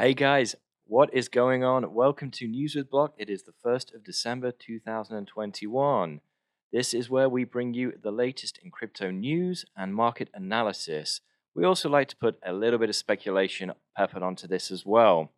Hey guys, what is going on? Welcome to News with Block. It is the 1st of December 2021. This is where we bring you the latest in crypto news and market analysis. We also like to put a little bit of speculation peppered onto this as well.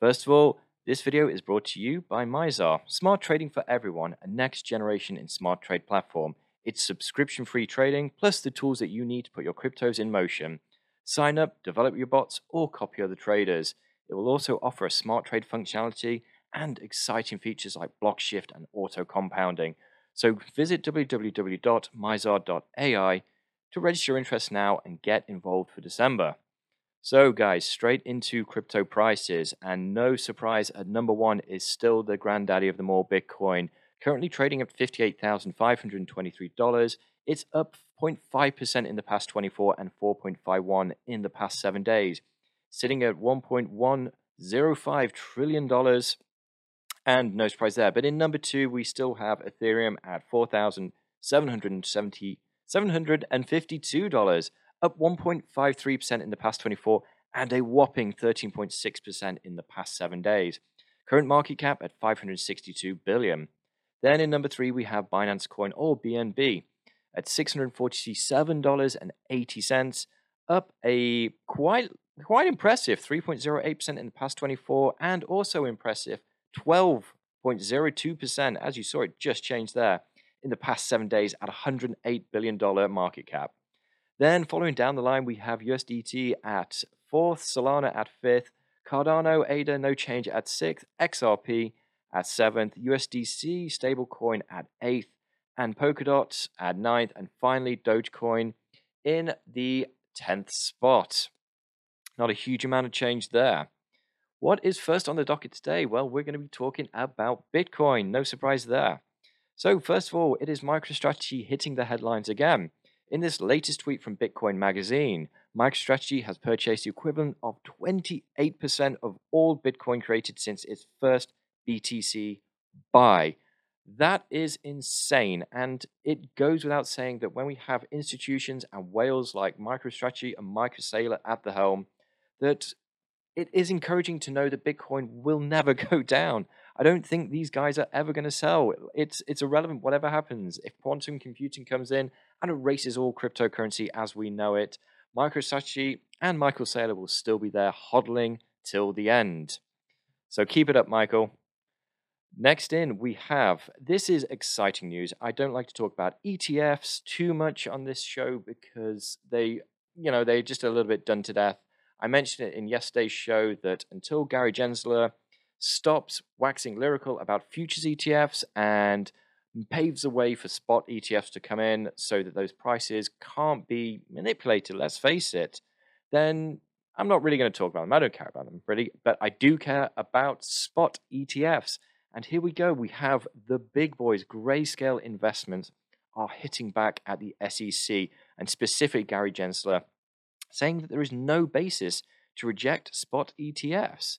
First of all, this video is brought to you by Mizar, smart trading for everyone, a next generation in smart trade platform. It's subscription free trading plus the tools that you need to put your cryptos in motion. Sign up, develop your bots, or copy other traders. It will also offer a smart trade functionality and exciting features like block shift and auto compounding. So visit www.mizar.ai to register your interest now and get involved for December. So, guys, straight into crypto prices, and no surprise, at number one is still the granddaddy of them all, Bitcoin, currently trading at $58,523. It's up 0.5% in the past 24 and 4.51 in the past seven days, sitting at $1.105 trillion. And no surprise there. But in number two, we still have Ethereum at $4,770. $752, up 1.53% in the past 24 and a whopping 13.6% in the past 7 days. Current market cap at 562 billion. Then in number 3 we have Binance Coin or BNB at $647.80, up a quite quite impressive 3.08% in the past 24 and also impressive 12.02% as you saw it just changed there in the past seven days at $108 billion market cap. Then, following down the line, we have USDT at fourth, Solana at fifth, Cardano, ADA, no change at sixth, XRP at seventh, USDC stablecoin at eighth, and Polkadot at ninth, and finally Dogecoin in the tenth spot. Not a huge amount of change there. What is first on the docket today? Well, we're going to be talking about Bitcoin. No surprise there. So, first of all, it is MicroStrategy hitting the headlines again. In this latest tweet from Bitcoin Magazine, MicroStrategy has purchased the equivalent of 28% of all Bitcoin created since its first BTC buy. That is insane. And it goes without saying that when we have institutions and whales like MicroStrategy and Michael Saylor at the helm, that it is encouraging to know that Bitcoin will never go down. I don't think these guys are ever going to sell. It's it's irrelevant whatever happens. If quantum computing comes in and erases all cryptocurrency as we know it, MicroStrategy and Michael Saylor will still be there hodling till the end. So keep it up, Michael. Next in, we have this is exciting news. I don't like to talk about ETFs too much on this show because they, you know, they're just a little bit done to death. I mentioned it in yesterday's show that until Gary Gensler stops waxing lyrical about futures ETFs and paves the way for spot ETFs to come in so that those prices can't be manipulated, let's face it, then I'm not really going to talk about them. I don't care about them really, but I do care about spot ETFs. And here we go. We have the big boys, grayscale investments, are hitting back at the SEC and specific Gary Gensler saying that there is no basis to reject spot ETFs.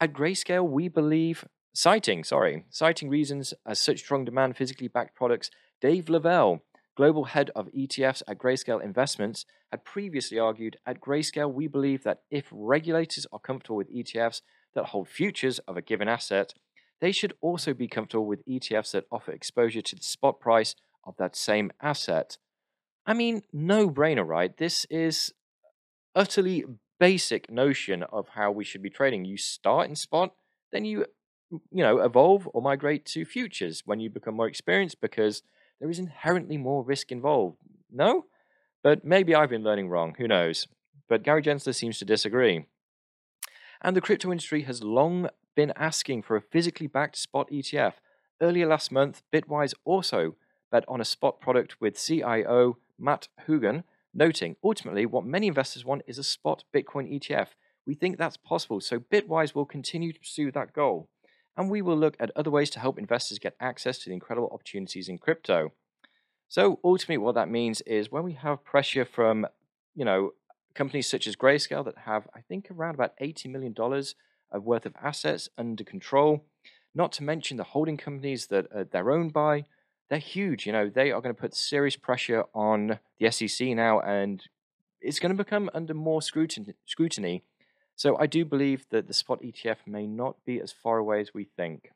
At Grayscale, we believe, citing, sorry, citing reasons as such strong demand physically backed products, Dave LaValle, global head of ETFs at Grayscale Investments, had previously argued at Grayscale, we believe that if regulators are comfortable with ETFs that hold futures of a given asset, they should also be comfortable with ETFs that offer exposure to the spot price of that same asset. I mean, no brainer, right? This is utterly basic notion of how we should be trading. You start in spot, then you you know evolve or migrate to futures when you become more experienced because there is inherently more risk involved. No? But maybe I've been learning wrong, who knows? But Gary Gensler seems to disagree. And the crypto industry has long been asking for a physically backed spot ETF. Earlier last month, Bitwise also bet on a spot product with CIO Matt Hougan noting ultimately what many investors want is a spot Bitcoin ETF. We think that's possible, so Bitwise will continue to pursue that goal. And we will look at other ways to help investors get access to the incredible opportunities in crypto. So ultimately what that means is when we have pressure from, you know, companies such as Grayscale that have I think around about 80 million dollars of worth of assets under control, not to mention the holding companies that they're owned by, they're huge. You know, they are going to put serious pressure on the SEC now, and it's going to become under more scrutiny. So I do believe that the spot ETF may not be as far away as we think.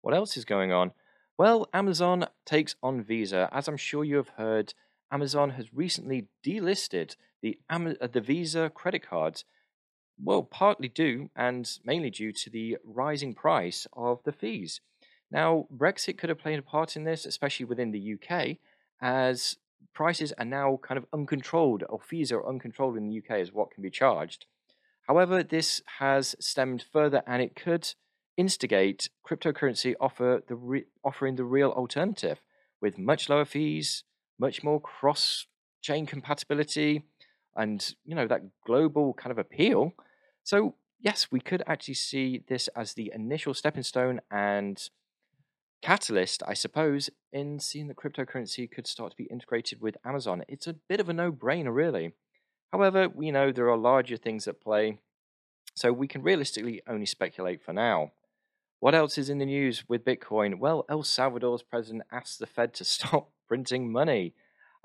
What else is going on? Well, Amazon takes on Visa. As I'm sure you have heard, Amazon has recently delisted the, uh, the Visa credit cards. Well, partly due and mainly due to the rising price of the fees. Now, Brexit could have played a part in this, especially within the UK, as prices are now kind of uncontrolled, or fees are uncontrolled in the UK as what can be charged. However, this has stemmed further and it could instigate cryptocurrency offer the re- offering the real alternative with much lower fees, much more cross chain compatibility, and you know that global kind of appeal. So yes, we could actually see this as the initial stepping stone and catalyst, I suppose, in seeing that cryptocurrency could start to be integrated with Amazon. It's a bit of a no-brainer, really. However, we know there are larger things at play, so we can realistically only speculate for now. What else is in the news with Bitcoin? Well, El Salvador's president asked the Fed to stop printing money.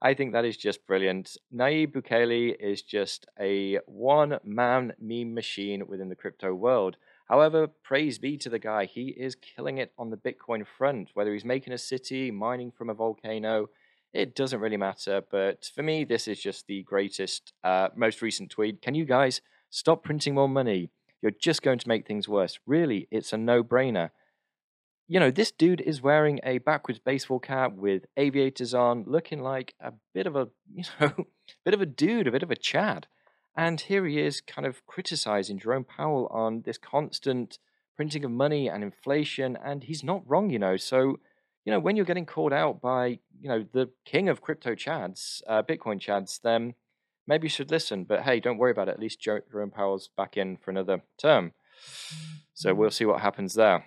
I think that is just brilliant. Nayib Bukele is just a one man meme machine within the crypto world. However, praise be to the guy. He is killing it on the Bitcoin front. Whether he's making a city, mining from a volcano, it doesn't really matter. But for me, this is just the greatest, uh, most recent tweet. Can you guys stop printing more money? You're just going to make things worse. Really, it's a no brainer. You know, this dude is wearing a backwards baseball cap with aviators on, looking like a bit of a, you know, bit of a dude, a bit of a Chad. And here he is kind of criticizing Jerome Powell on this constant printing of money and inflation. And he's not wrong, you know. So, you know, when you're getting called out by, you know, the king of crypto chads, uh, Bitcoin chads, then maybe you should listen. But hey, don't worry about it. At least Jerome Powell's back in for another term. So we'll see what happens there.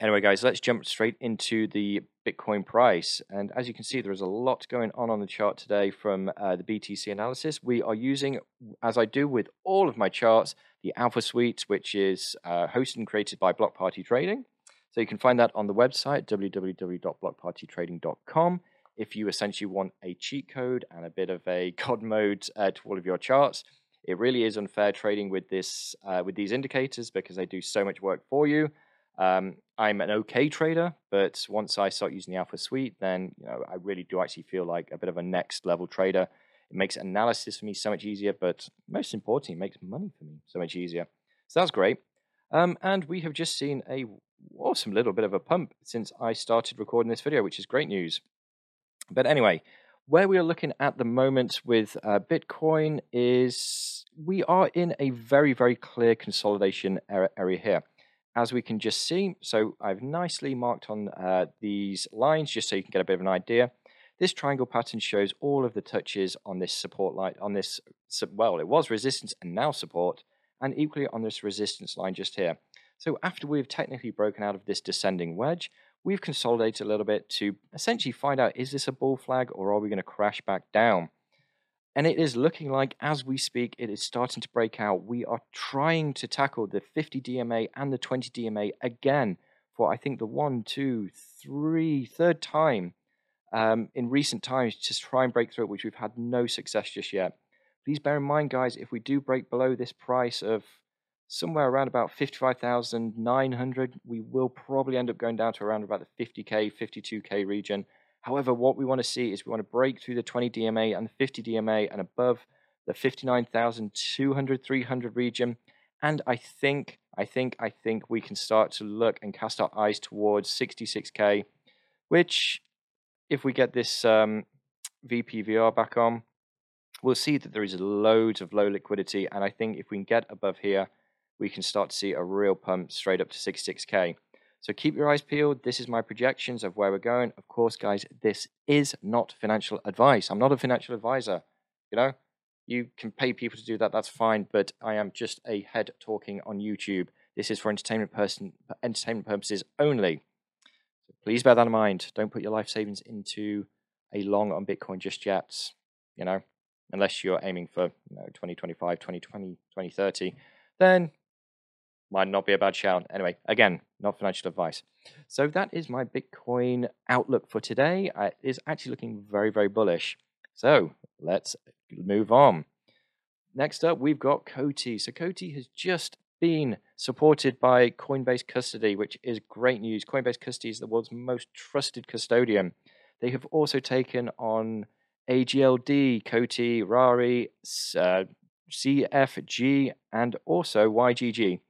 Anyway, guys, let's jump straight into the Bitcoin price. And as you can see, there is a lot going on on the chart today from uh, the BTC analysis. We are using, as I do with all of my charts, the Alpha Suite, which is uh, hosted and created by Block Party Trading. So you can find that on the website, www.blockpartytrading.com if you essentially want a cheat code and a bit of a god mode uh, to all of your charts. It really is unfair trading with this uh, with these indicators because they do so much work for you. Um, I'm an okay trader, but once I start using the Alpha Suite, then you know I really do actually feel like a bit of a next level trader. It makes analysis for me so much easier, but most importantly, it makes money for me so much easier. So that's great. Um, and we have just seen a awesome little bit of a pump since I started recording this video, which is great news. But anyway, where we are looking at the moment with uh, Bitcoin is we are in a very, very clear consolidation area here. As we can just see, so I've nicely marked on uh, these lines just so you can get a bit of an idea. This triangle pattern shows all of the touches on this support line, on this, well, it was resistance and now support, and equally on this resistance line just here. So after we've technically broken out of this descending wedge, we've consolidated a little bit to essentially find out is this a bull flag or are we going to crash back down? And it is looking like, as we speak, it is starting to break out. We are trying to tackle the 50 DMA and the 20 DMA again for, I think, the one, two, three, third time um, in recent times to try and break through it, which we've had no success just yet. Please bear in mind, guys, if we do break below this price of somewhere around about 55,900. We will probably end up going down to around about the 50k, 52k region. However, what we want to see is we want to break through the 20 DMA and the 50 DMA and above the 59,200, 300 region. And I think, I think, I think we can start to look and cast our eyes towards 66k, which, if we get this um, VPVR back on, we'll see that there is loads of low liquidity. And I think if we can get above here, we can start to see a real pump straight up to 66k. So keep your eyes peeled. This is my projections of where we're going. Of course, guys, this is not financial advice. I'm not a financial advisor. You know, you can pay people to do that. That's fine. But I am just a head talking on YouTube. This is for entertainment person entertainment purposes only. So please bear that in mind. Don't put your life savings into a long on Bitcoin just yet. You know, unless you're aiming for you know 2025, 2020, 2030, then might not be a bad shout. Anyway, again, not financial advice. So that is my Bitcoin outlook for today. It is actually looking very, very bullish. So let's move on. next up, we've got COTI. So COTI has just been supported by Coinbase Custody, which is great news. Coinbase Custody is the world's most trusted custodian. They have also taken on AGLD, COTI, Rari, uh, CFG, and also YGG.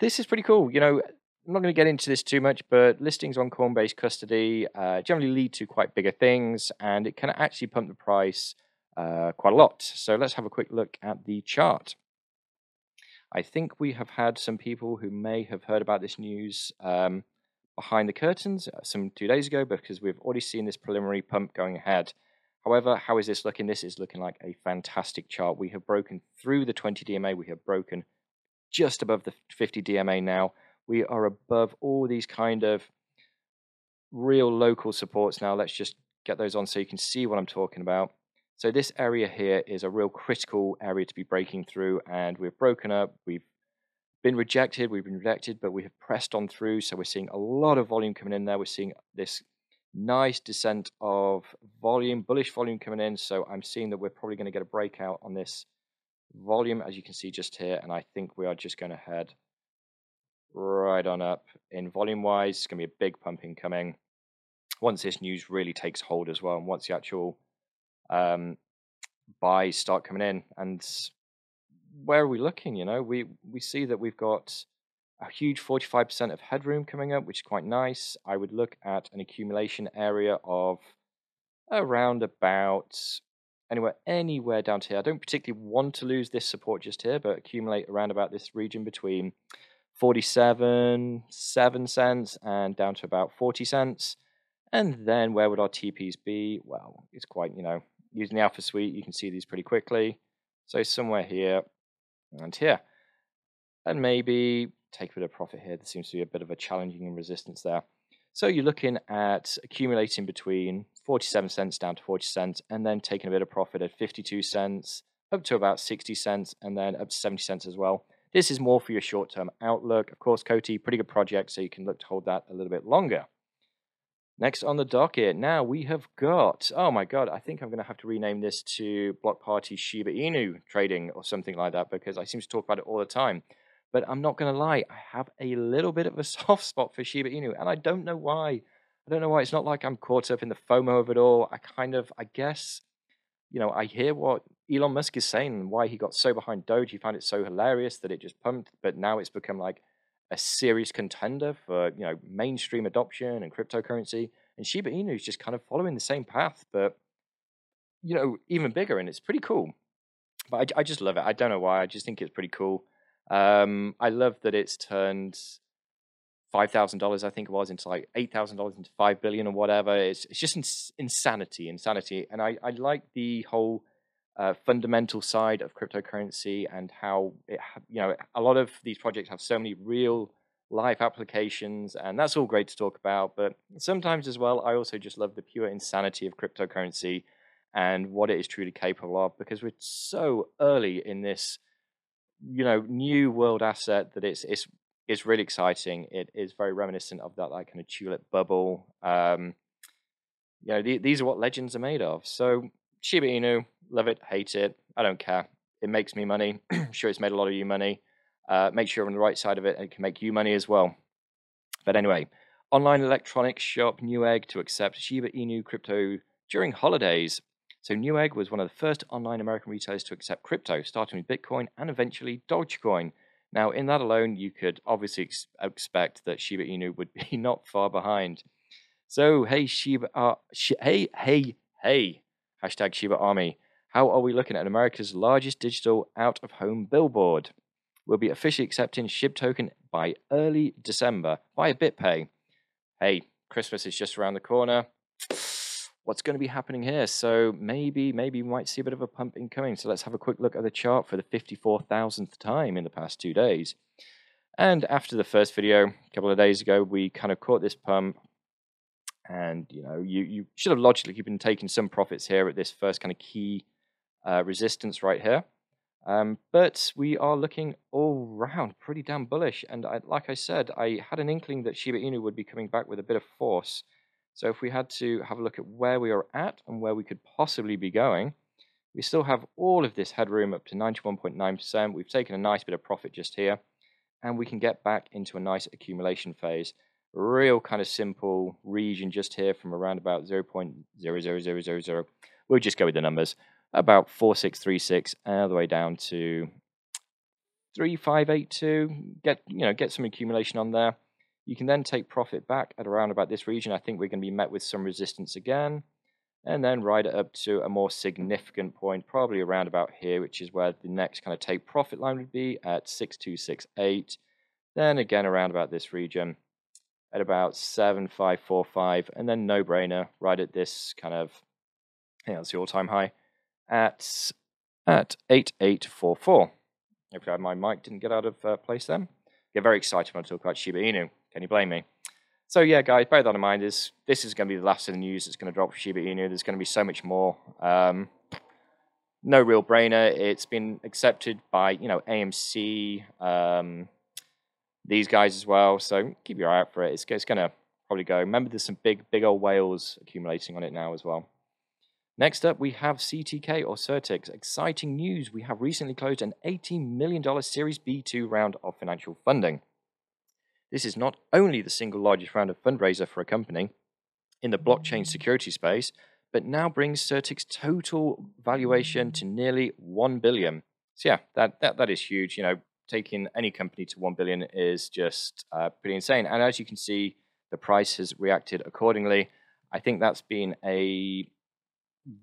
This is pretty cool. You know, I'm not going to get into this too much, but listings on Coinbase custody uh, generally lead to quite bigger things, and it can actually pump the price uh, quite a lot. So let's have a quick look at the chart. I think we have had some people who may have heard about this news um, behind the curtains uh, some two days ago because we've already seen this preliminary pump going ahead. However, how is this looking? This is looking like a fantastic chart. We have broken through the 20 DMA. We have broken just above the 50 DMA now. We are above all these kind of real local supports now. Let's just get those on so you can see what I'm talking about. So this area here is a real critical area to be breaking through and we've broken up, we've been rejected, we've been rejected, but we have pressed on through. So we're seeing a lot of volume coming in there. We're seeing this nice descent of volume, bullish volume coming in. So I'm seeing that we're probably going to get a breakout on this volume, as you can see just here. And I think we are just going to head right on up. In volume wise, it's going to be a big pumping coming. Once this news really takes hold as well, and once the actual um, buys start coming in. And where are we looking? You know, we we see that we've got a huge 45% of headroom coming up, which is quite nice. I would look at an accumulation area of around about anywhere anywhere down to here. I don't particularly want to lose this support just here, but accumulate around about this region between 47 7 cents and down to about 40 cents. And then where would our TPs be? Well, it's quite, you know, using the Alpha Suite, you can see these pretty quickly. So somewhere here and here. And maybe take a bit of profit here. There seems to be a bit of a challenging resistance there. So you're looking at accumulating between 47 cents down to 40 cents and then taking a bit of profit at 52 cents up to about 60 cents and then up to 70 cents as well. This is more for your short-term outlook. Of course, COTI, pretty good project, so you can look to hold that a little bit longer. Next on the docket, now we have got, oh my god, I think I'm going to have to rename this to Block Party Shiba Inu trading or something like that because I seem to talk about it all the time. But I'm not going to lie, I have a little bit of a soft spot for Shiba Inu and I don't know why. I don't know why. It's not like I'm caught up in the FOMO of it all. I kind of, I guess, you know, I hear what Elon Musk is saying and why he got so behind Doge. He found it so hilarious that it just pumped, but now it's become like a serious contender for you know mainstream adoption and cryptocurrency. And Shiba Inu is just kind of following the same path, but you know even bigger, and it's pretty cool. But I, I just love it. I don't know why. I just think it's pretty cool. Um, I love that it's turned five thousand dollars, I think it was, into like eight thousand dollars into five billion or whatever. It's it's just ins- insanity, insanity. And I I like the whole uh, fundamental side of cryptocurrency and how it, you know, a lot of these projects have so many real life applications, and that's all great to talk about. But sometimes as well, I also just love the pure insanity of cryptocurrency and what it is truly capable of because we're so early in this, you know, new world asset that it's it's it's really exciting. It is very reminiscent of that like kind of tulip bubble. Um, you know, the, these are what legends are made of. So Shiba Inu, love it, hate it, I don't care. It makes me money. I'm sure it's made a lot of you money. Uh, make sure you're on the right side of it and it can make you money as well. But anyway, online electronics shop Newegg to accept Shiba Inu crypto during holidays. So Newegg was one of the first online American retailers to accept crypto, starting with Bitcoin and eventually Dogecoin. Now, in that alone, you could obviously ex- expect that Shiba Inu would be not far behind. So, hey Shiba, uh, sh- hey, hey, hey, hashtag Shiba Army. How are we looking at America's largest digital out of home billboard? We'll be officially accepting SHIB token by early December via BitPay. Hey, Christmas is just around the corner. What's going to be happening here? So maybe, maybe we might see a bit of a pump incoming. So let's have a quick look at the chart for the 54,000th time in the past two days. And after the first video, a couple of days ago, we kind of caught this pump and you know you you should have logically been taking some profits here at this first kind of key uh, resistance right here. Um, but we are looking all round pretty damn bullish. And I, like I said, I had an inkling that Shiba Inu would be coming back with a bit of force. So if we had to have a look at where we are at and where we could possibly be going, We still have all of this headroom up to 91.9%. We've taken a nice bit of profit just here, and we can get back into a nice accumulation phase. Real kind of simple region just here from around about 0.00000. We'll just go with the numbers. About 4636 all the way down to 3582. Get you know get some accumulation on there. You can then take profit back at around about this region. I think we're going to be met with some resistance again and then ride it up to a more significant point, probably around about here, which is where the next kind of take profit line would be at 6268. Then again around about this region at about 7545, and then no brainer right at this kind of, yeah, that's the all time high at at 8844. Hopefully my mic didn't get out of uh, place then. Get very excited when I talk about Shiba Inu. Can you blame me? So yeah, guys, bear that in mind. Is this is going to be the last of the news that's going to drop for Shiba Inu? There's going to be so much more. Um, no real brainer. It's been accepted by you know AMC, um, these guys as well. So keep your eye out for it. It's, it's going to probably go. Remember, there's some big big old whales accumulating on it now as well. Next up, we have CTK or CertiK. Exciting news. We have recently closed an $18 million Series B2 round of financial funding. This is not only the single largest round of fundraiser for a company in the blockchain security space, but now brings CertiK's total valuation to nearly 1 billion. So yeah, that, that, that is huge. You know, taking any company to 1 billion is just uh, pretty insane. And as you can see, the price has reacted accordingly. I think that's been a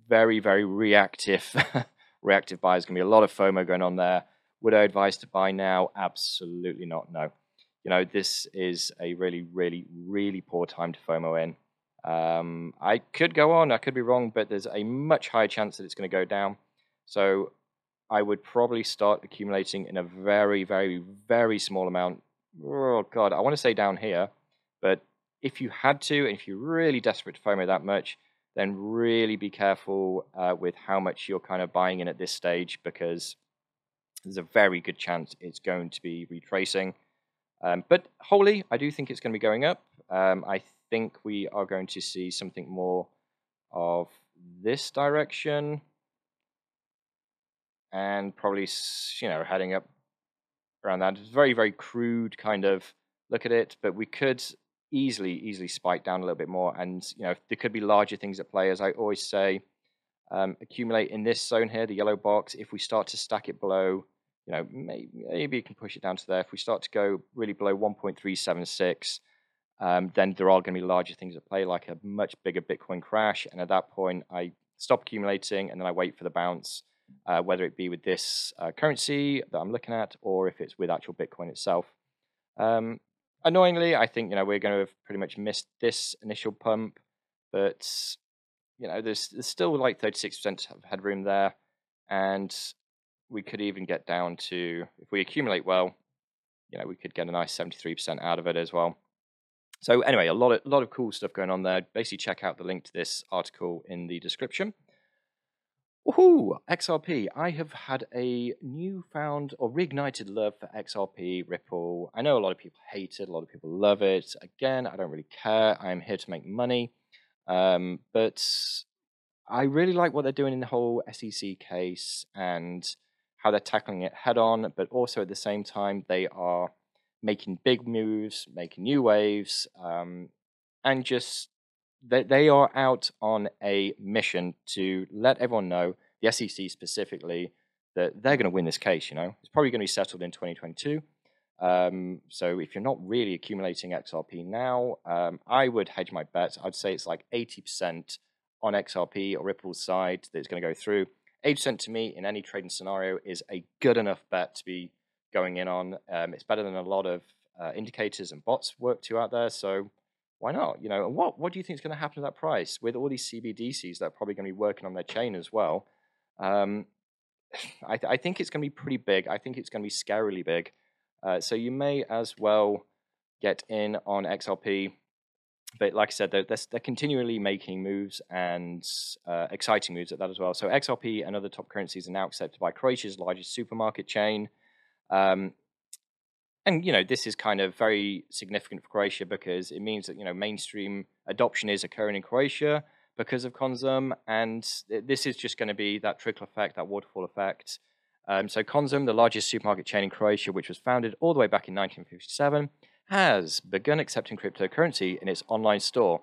very, very reactive reactive buy. There's going to be a lot of FOMO going on there. Would I advise to buy now? Absolutely not. No you know, this is a really, really, really poor time to FOMO in. Um, I could go on, I could be wrong, but there's a much higher chance that it's going to go down. So I would probably start accumulating in a very, very, very small amount. Oh, God, I want to say down here, but if you had to, and if you're really desperate to FOMO that much, then really be careful uh, with how much you're kind of buying in at this stage because there's a very good chance it's going to be retracing. Um, but wholly, I do think it's going to be going up. Um, I think we are going to see something more of this direction and probably, you know, heading up around that. It's very, very crude kind of look at it, but we could easily, easily spike down a little bit more. And, you know, there could be larger things at play. As I always say, um, accumulate in this zone here, the yellow box. If we start to stack it below you know, maybe, maybe you can push it down to there. If we start to go really below 1.376, um, then there are going to be larger things at play, like a much bigger Bitcoin crash. And at that point, I stop accumulating and then I wait for the bounce, uh, whether it be with this uh, currency that I'm looking at or if it's with actual Bitcoin itself. Um, annoyingly, I think you know we're going to have pretty much missed this initial pump, but you know there's there's still like 36% of headroom there, and we could even get down to if we accumulate well, you know, we could get a nice 73% out of it as well. So anyway, a lot of lot of cool stuff going on there. Basically, check out the link to this article in the description. Woohoo! XRP. I have had a newfound or reignited love for XRP Ripple. I know a lot of people hate it, a lot of people love it. Again, I don't really care. I'm here to make money. Um, but I really like what they're doing in the whole SEC case and how they're tackling it head on, but also at the same time, they are making big moves, making new waves, um, and just they, they are out on a mission to let everyone know, the SEC specifically, that they're going to win this case. You know, it's probably going to be settled in 2022. Um, so if you're not really accumulating XRP now, um, I would hedge my bets. I'd say it's like 80% on XRP or Ripple's side that it's going to go through. 8% to me in any trading scenario is a good enough bet to be going in on. Um, it's better than a lot of uh, indicators and bots work to out there. So why not? You know, and what what do you think is going to happen to that price with all these CBDCs that are probably going to be working on their chain as well? Um, I, th- I, think it's going to be pretty big. I think it's going to be scarily big. Uh, so you may as well get in on XRP but like I said, they're, they're continually making moves and uh, exciting moves at that as well. So XRP and other top currencies are now accepted by Croatia's largest supermarket chain. Um, and you know this is kind of very significant for Croatia because it means that you know mainstream adoption is occurring in Croatia, because of Konzum, and this is just going to be that trickle effect, that waterfall effect. Um, so Konzum, the largest supermarket chain in Croatia, which was founded all the way back in 1957, has begun accepting cryptocurrency in its online store.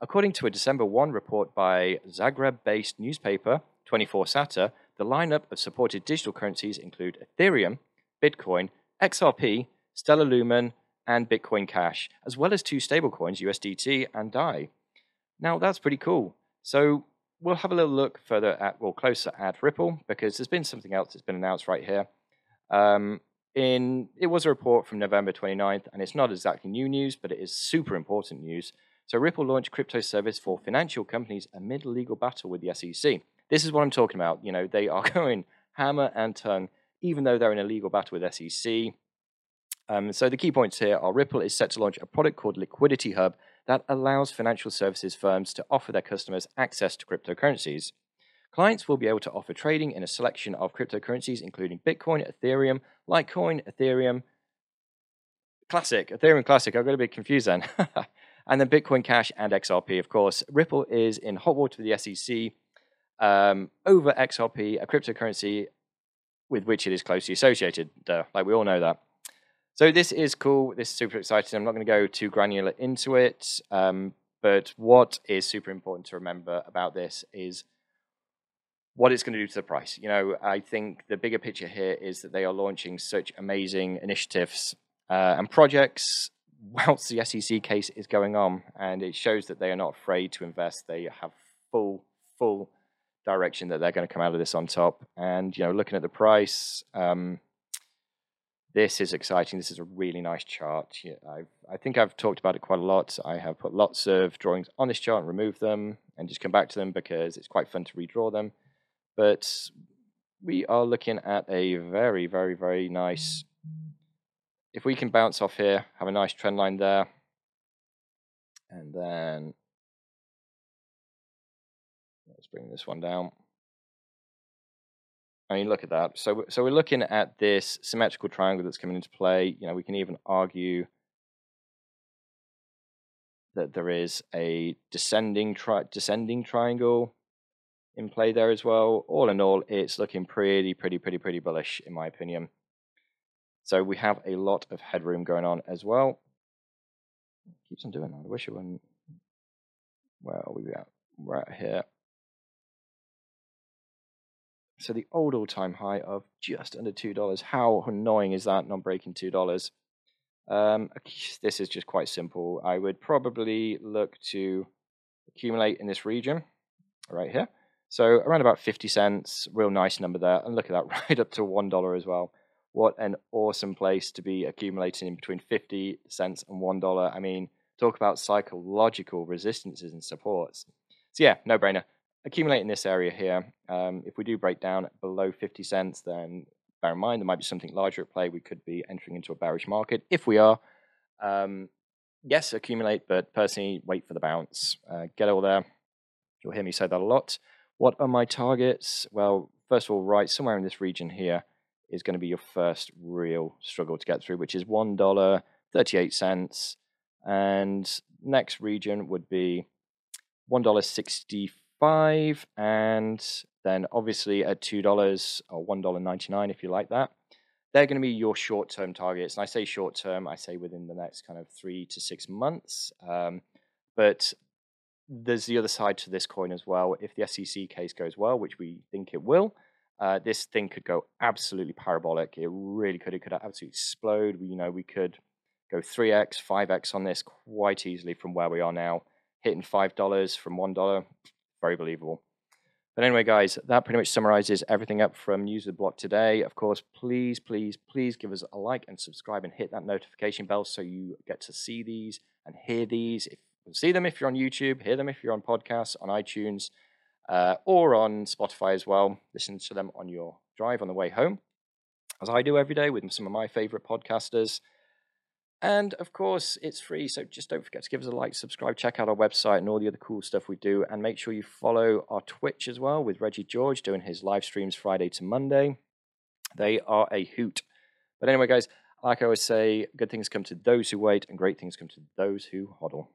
According to a December 1 report by Zagreb-based newspaper 24 Sata, the lineup of supported digital currencies include Ethereum, Bitcoin, XRP, Stellar Lumen, and Bitcoin Cash, as well as two stablecoins, USDT and DAI. Now that's pretty cool. So we'll have a little look further at, well, closer at Ripple because there's been something else that's been announced right here. Um, in it was a report from November 29th, and it's not exactly new news, but it is super important news. So Ripple launched crypto service for financial companies amid legal battle with the SEC. This is what I'm talking about. You know, they are going hammer and tongue, even though they're in a legal battle with SEC. Um, so the key points here are Ripple is set to launch a product called Liquidity Hub that allows financial services firms to offer their customers access to cryptocurrencies. Clients will be able to offer trading in a selection of cryptocurrencies, including Bitcoin, Ethereum, Litecoin, Ethereum, Classic, Ethereum Classic. I got a bit confused then. and then Bitcoin Cash and XRP, of course. Ripple is in hot water with the SEC um, over XRP, a cryptocurrency with which it is closely associated. Duh, like we all know that. So this is cool. This is super exciting. I'm not going to go too granular into it, um, but what is super important to remember about this is what it's going to do to the price. You know, I think the bigger picture here is that they are launching such amazing initiatives uh, and projects whilst the SEC case is going on, and it shows that they are not afraid to invest. They have full, full direction that they're going to come out of this on top. And you know, looking at the price. Um, this is exciting. This is a really nice chart. I've, I think I've talked about it quite a lot. I have put lots of drawings on this chart and removed them and just come back to them because it's quite fun to redraw them. But we are looking at a very, very, very nice... If we can bounce off here, have a nice trend line there, and then let's bring this one down. I mean, look at that. So, so we're looking at this symmetrical triangle that's coming into play. You know, we can even argue that there is a descending tri descending triangle in play there as well. All in all, it's looking pretty, pretty, pretty, pretty bullish in my opinion. So we have a lot of headroom going on as well. Keeps on doing that. I wish it wouldn't. Where are we at? We're at here. So the old all-time high of just under two dollars. How annoying is that? Not breaking two dollars. Um, this is just quite simple. I would probably look to accumulate in this region right here. So around about 50 cents, real nice number there. And look at that, right up to $1 as well. What an awesome place to be accumulating in between 50 cents and $1. I mean, talk about psychological resistances and supports. So yeah, no brainer accumulate in this area here. Um, if we do break down below 50 cents, then bear in mind there might be something larger at play. We could be entering into a bearish market. If we are, um, yes, accumulate, but personally, wait for the bounce. Uh, get all there. You'll hear me say that a lot. What are my targets? Well, first of all, right somewhere in this region here is going to be your first real struggle to get through, which is $1.38. And next region would be $1.64 five, and then obviously at two dollars or one dollar ninety nine, if you like that, they're going to be your short term targets. And I say short term, I say within the next kind of three to six months. Um, but there's the other side to this coin as well. If the SEC case goes well, which we think it will, uh, this thing could go absolutely parabolic. It really could. It could absolutely explode. We, you know, we could go 3x, 5x on this quite easily from where we are now, hitting $5 from $1 very believable. But anyway, guys, that pretty much summarizes everything up from News with Block today. Of course, please, please, please give us a like and subscribe and hit that notification bell so you get to see these and hear these. If see them if you're on YouTube, hear them if you're on podcasts, on iTunes, uh, or on Spotify as well. Listen to them on your drive on the way home, as I do every day with some of my favorite podcasters. And of course, it's free, so just don't forget to give us a like, subscribe, check out our website and all the other cool stuff we do, and make sure you follow our Twitch as well with Reggie George doing his live streams Friday to Monday. They are a hoot. But anyway, guys, like I always say, good things come to those who wait, and great things come to those who hodl.